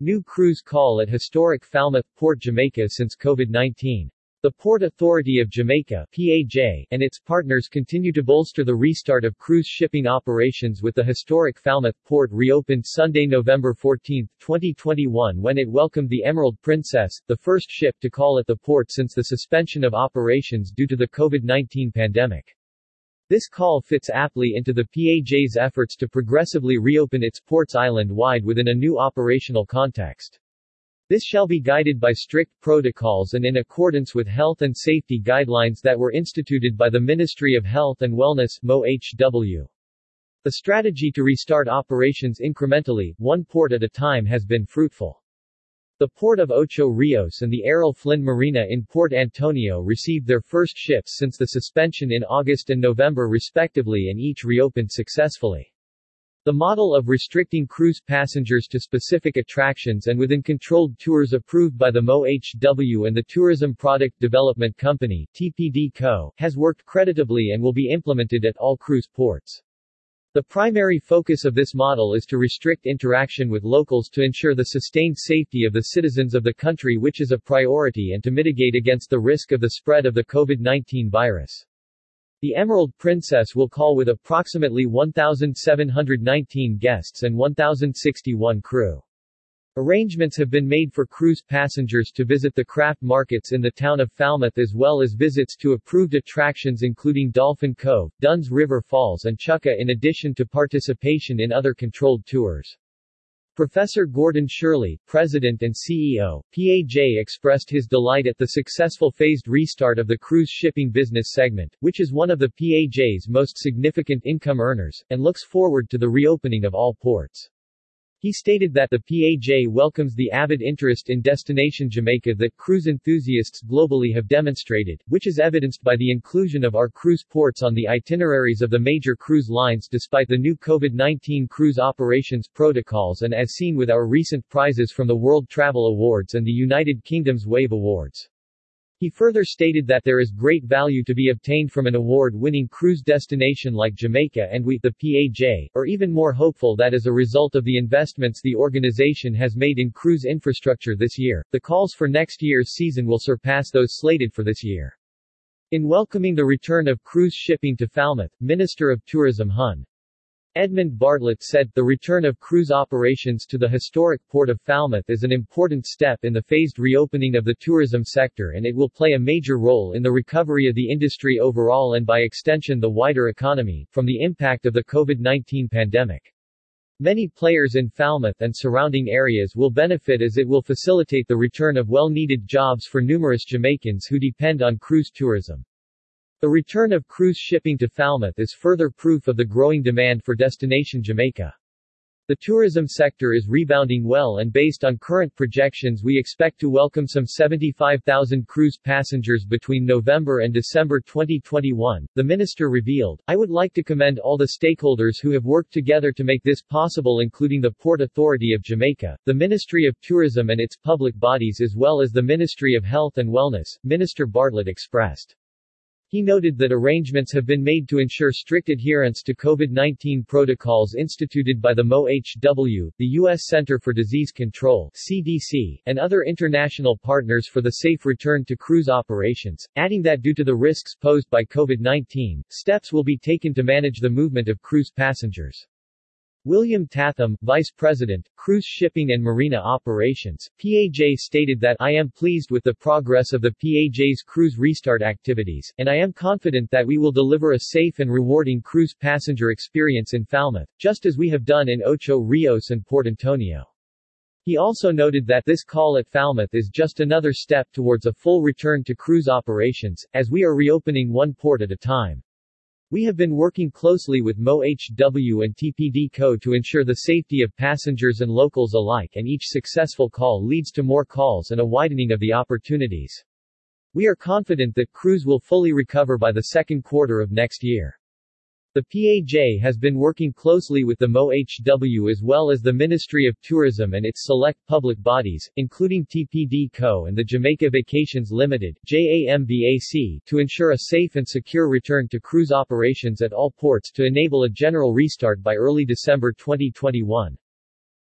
New cruise call at historic Falmouth Port Jamaica since COVID-19. The Port Authority of Jamaica PAJ, and its partners continue to bolster the restart of cruise shipping operations with the historic Falmouth port reopened Sunday, November 14, 2021 when it welcomed the Emerald Princess, the first ship to call at the port since the suspension of operations due to the COVID-19 pandemic. This call fits aptly into the PAJ's efforts to progressively reopen its ports island-wide within a new operational context. This shall be guided by strict protocols and in accordance with health and safety guidelines that were instituted by the Ministry of Health and Wellness MOHW. The strategy to restart operations incrementally, one port at a time has been fruitful. The port of Ocho Rios and the Errol Flynn Marina in Port Antonio received their first ships since the suspension in August and November respectively and each reopened successfully. The model of restricting cruise passengers to specific attractions and within controlled tours approved by the MOHW and the Tourism Product Development Company TPD Co. has worked creditably and will be implemented at all cruise ports. The primary focus of this model is to restrict interaction with locals to ensure the sustained safety of the citizens of the country which is a priority and to mitigate against the risk of the spread of the COVID-19 virus. The Emerald Princess will call with approximately 1,719 guests and 1,061 crew. Arrangements have been made for cruise passengers to visit the craft markets in the town of Falmouth as well as visits to approved attractions including Dolphin Cove, Dunn's River Falls and Chukka in addition to participation in other controlled tours. Professor Gordon Shirley, President and CEO, PAJ expressed his delight at the successful phased restart of the cruise shipping business segment, which is one of the PAJ's most significant income earners, and looks forward to the reopening of all ports. He stated that the PAJ welcomes the avid interest in destination Jamaica that cruise enthusiasts globally have demonstrated, which is evidenced by the inclusion of our cruise ports on the itineraries of the major cruise lines despite the new COVID-19 cruise operations protocols and as seen with our recent prizes from the World Travel Awards and the United Kingdom's Wave Awards. He further stated that there is great value to be obtained from an award-winning cruise destination like Jamaica and we, the PAJ, are even more hopeful that as a result of the investments the organization has made in cruise infrastructure this year, the calls for next year's season will surpass those slated for this year. In welcoming the return of cruise shipping to Falmouth, Minister of Tourism Hun. Edmund Bartlett said, the return of cruise operations to the historic port of Falmouth is an important step in the phased reopening of the tourism sector and it will play a major role in the recovery of the industry overall and by extension the wider economy, from the impact of the COVID-19 pandemic. Many players in Falmouth and surrounding areas will benefit as it will facilitate the return of well-needed jobs for numerous Jamaicans who depend on cruise tourism. The return of cruise shipping to Falmouth is further proof of the growing demand for destination Jamaica. The tourism sector is rebounding well and based on current projections we expect to welcome some 75,000 cruise passengers between November and December 2021, the minister revealed. I would like to commend all the stakeholders who have worked together to make this possible including the Port Authority of Jamaica, the Ministry of Tourism and its public bodies as well as the Ministry of Health and Wellness, Minister Bartlett expressed. He noted that arrangements have been made to ensure strict adherence to COVID-19 protocols instituted by the MOHW, the U.S. Center for Disease Control CDC, and other international partners for the safe return to cruise operations, adding that due to the risks posed by COVID-19, steps will be taken to manage the movement of cruise passengers. William Tatham, Vice President, Cruise Shipping and Marina Operations, PAJ stated that I am pleased with the progress of the PAJ's cruise restart activities, and I am confident that we will deliver a safe and rewarding cruise passenger experience in Falmouth, just as we have done in Ocho Rios and Port Antonio. He also noted that this call at Falmouth is just another step towards a full return to cruise operations, as we are reopening one port at a time. We have been working closely with MOHW and TPD Co. to ensure the safety of passengers and locals alike and each successful call leads to more calls and a widening of the opportunities. We are confident that cruise will fully recover by the second quarter of next year. The PAJ has been working closely with the MOHW as well as the Ministry of Tourism and its select public bodies, including TPD Co. and the Jamaica Vacations Limited JAMVAC, to ensure a safe and secure return to cruise operations at all ports to enable a general restart by early December 2021.